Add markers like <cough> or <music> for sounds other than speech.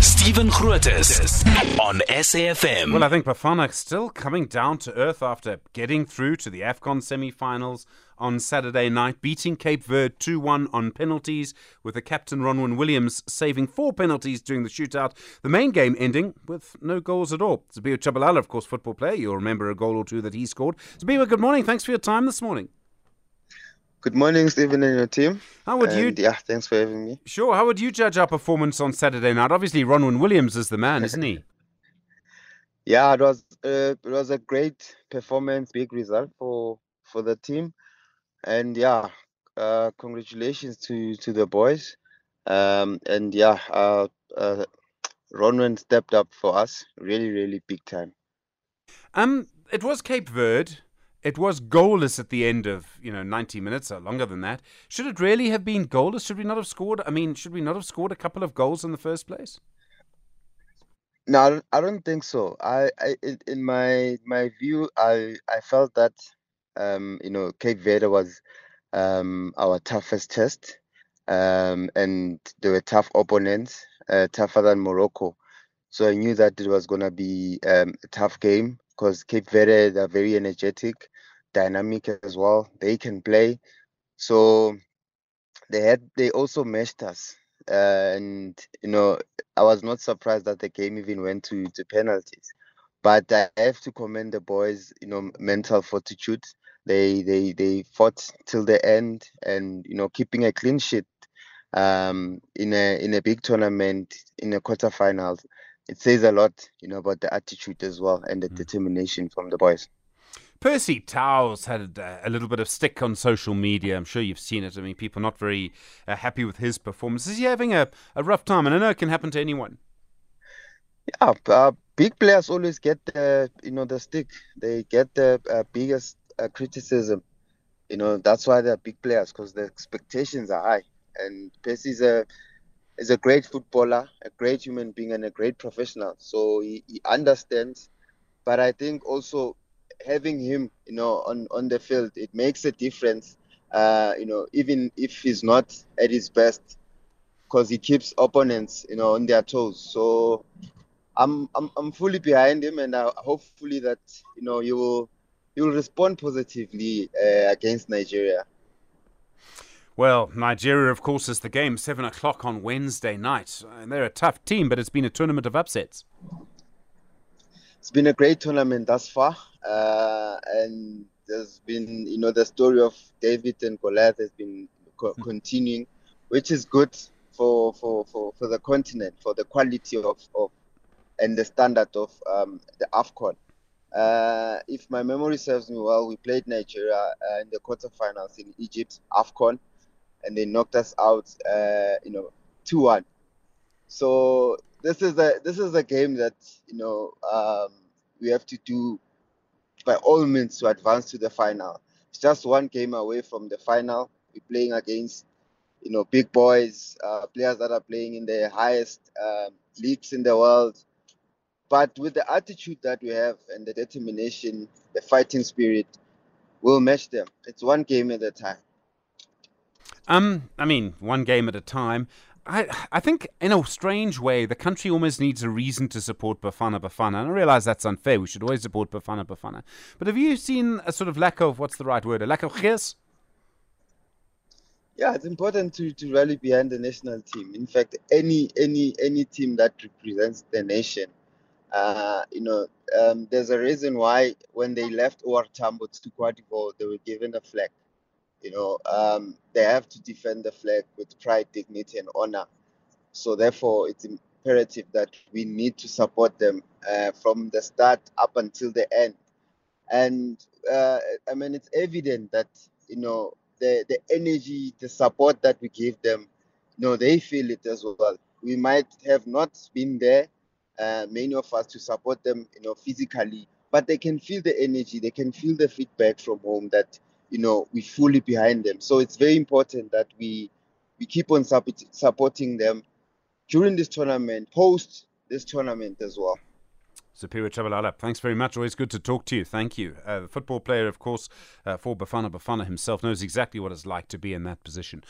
Stephen Grootes on SAFM. Well, I think Bafana still coming down to earth after getting through to the AFCON semi-finals on Saturday night, beating Cape Verde 2-1 on penalties, with the captain Ronwen Williams saving four penalties during the shootout. The main game ending with no goals at all. Siphiwe Tshabalala, of course, football player. You'll remember a goal or two that he scored. Siphiwe, good morning. Thanks for your time this morning. Good morning, Stephen and your team. How would and you? Yeah, thanks for having me. Sure. How would you judge our performance on Saturday night? Obviously, Ronwen Williams is the man, isn't he? <laughs> yeah, it was uh, it was a great performance, big result for for the team, and yeah, uh, congratulations to to the boys. Um, and yeah, uh, uh, Ronwen stepped up for us, really, really big time. Um, it was Cape Verde. It was goalless at the end of, you know, 90 minutes or longer than that. Should it really have been goalless? Should we not have scored? I mean, should we not have scored a couple of goals in the first place? No, I don't, think so. I, I in, in my my view, I I felt that um, you know Cape Verde was um, our toughest test, um, and they were tough opponents, uh, tougher than Morocco. So I knew that it was gonna be um, a tough game because Cape Verde they're very energetic, dynamic as well. They can play, so they had they also matched us, uh, and you know I was not surprised that the game even went to to penalties. But I have to commend the boys, you know, mental fortitude. They they they fought till the end, and you know, keeping a clean sheet um, in a in a big tournament in a quarterfinals it says a lot, you know, about the attitude as well and the mm. determination from the boys. Percy Tau's had a, a, little bit of stick on social media. I'm sure you've seen it. I mean, people not very uh, happy with his performance. Is he having a, a rough time? And I know it can happen to anyone. Yeah, uh, big players always get the you know the stick. They get the uh, biggest uh, criticism. You know that's why they're big players because the expectations are high. And Percy's a is a great footballer, a great human being, and a great professional. So he, he understands. But I think also having him, you know, on, on the field, it makes a difference. Uh, you know, even if he's not at his best, because he keeps opponents, you know, on their toes. So I'm I'm, I'm fully behind him, and I, hopefully that you know he will he will respond positively uh, against Nigeria. Well, Nigeria, of course, is the game, 7 o'clock on Wednesday night. And they're a tough team, but it's been a tournament of upsets. It's been a great tournament thus far. Uh, and there's been, you know, the story of David and Goliath has been co- hmm. continuing, which is good for, for, for, for the continent, for the quality of, of and the standard of um, the AFCON. Uh, if my memory serves me well, we played Nigeria uh, in the quarterfinals in Egypt, AFCON and they knocked us out, uh, you know, two one. So this is a this is a game that you know um, we have to do by all means to advance to the final. It's just one game away from the final. We're playing against you know big boys, uh, players that are playing in the highest um, leagues in the world. But with the attitude that we have and the determination, the fighting spirit, we'll match them. It's one game at a time. Um, I mean, one game at a time. I, I think in a strange way, the country almost needs a reason to support Bafana Bafana. And I realize that's unfair. We should always support Bafana Bafana. But have you seen a sort of lack of, what's the right word, a lack of gears? Yeah, it's important to, to rally behind the national team. In fact, any any any team that represents the nation, uh, you know, um, there's a reason why when they left OR Tambo to Cote d'Ivoire, they were given a flag. You know, um, they have to defend the flag with pride, dignity, and honor. So therefore, it's imperative that we need to support them uh, from the start up until the end. And uh, I mean, it's evident that you know the the energy, the support that we give them, you know, they feel it as well. We might have not been there, uh, many of us, to support them, you know, physically, but they can feel the energy, they can feel the feedback from home that you know we fully behind them so it's very important that we we keep on support, supporting them during this tournament post this tournament as well Siphiwe Tshabalala, thanks very much. Always good to talk to you. Thank you. Uh, the football player, of course, uh, for Bafana Bafana himself knows exactly what it's like to be in that position.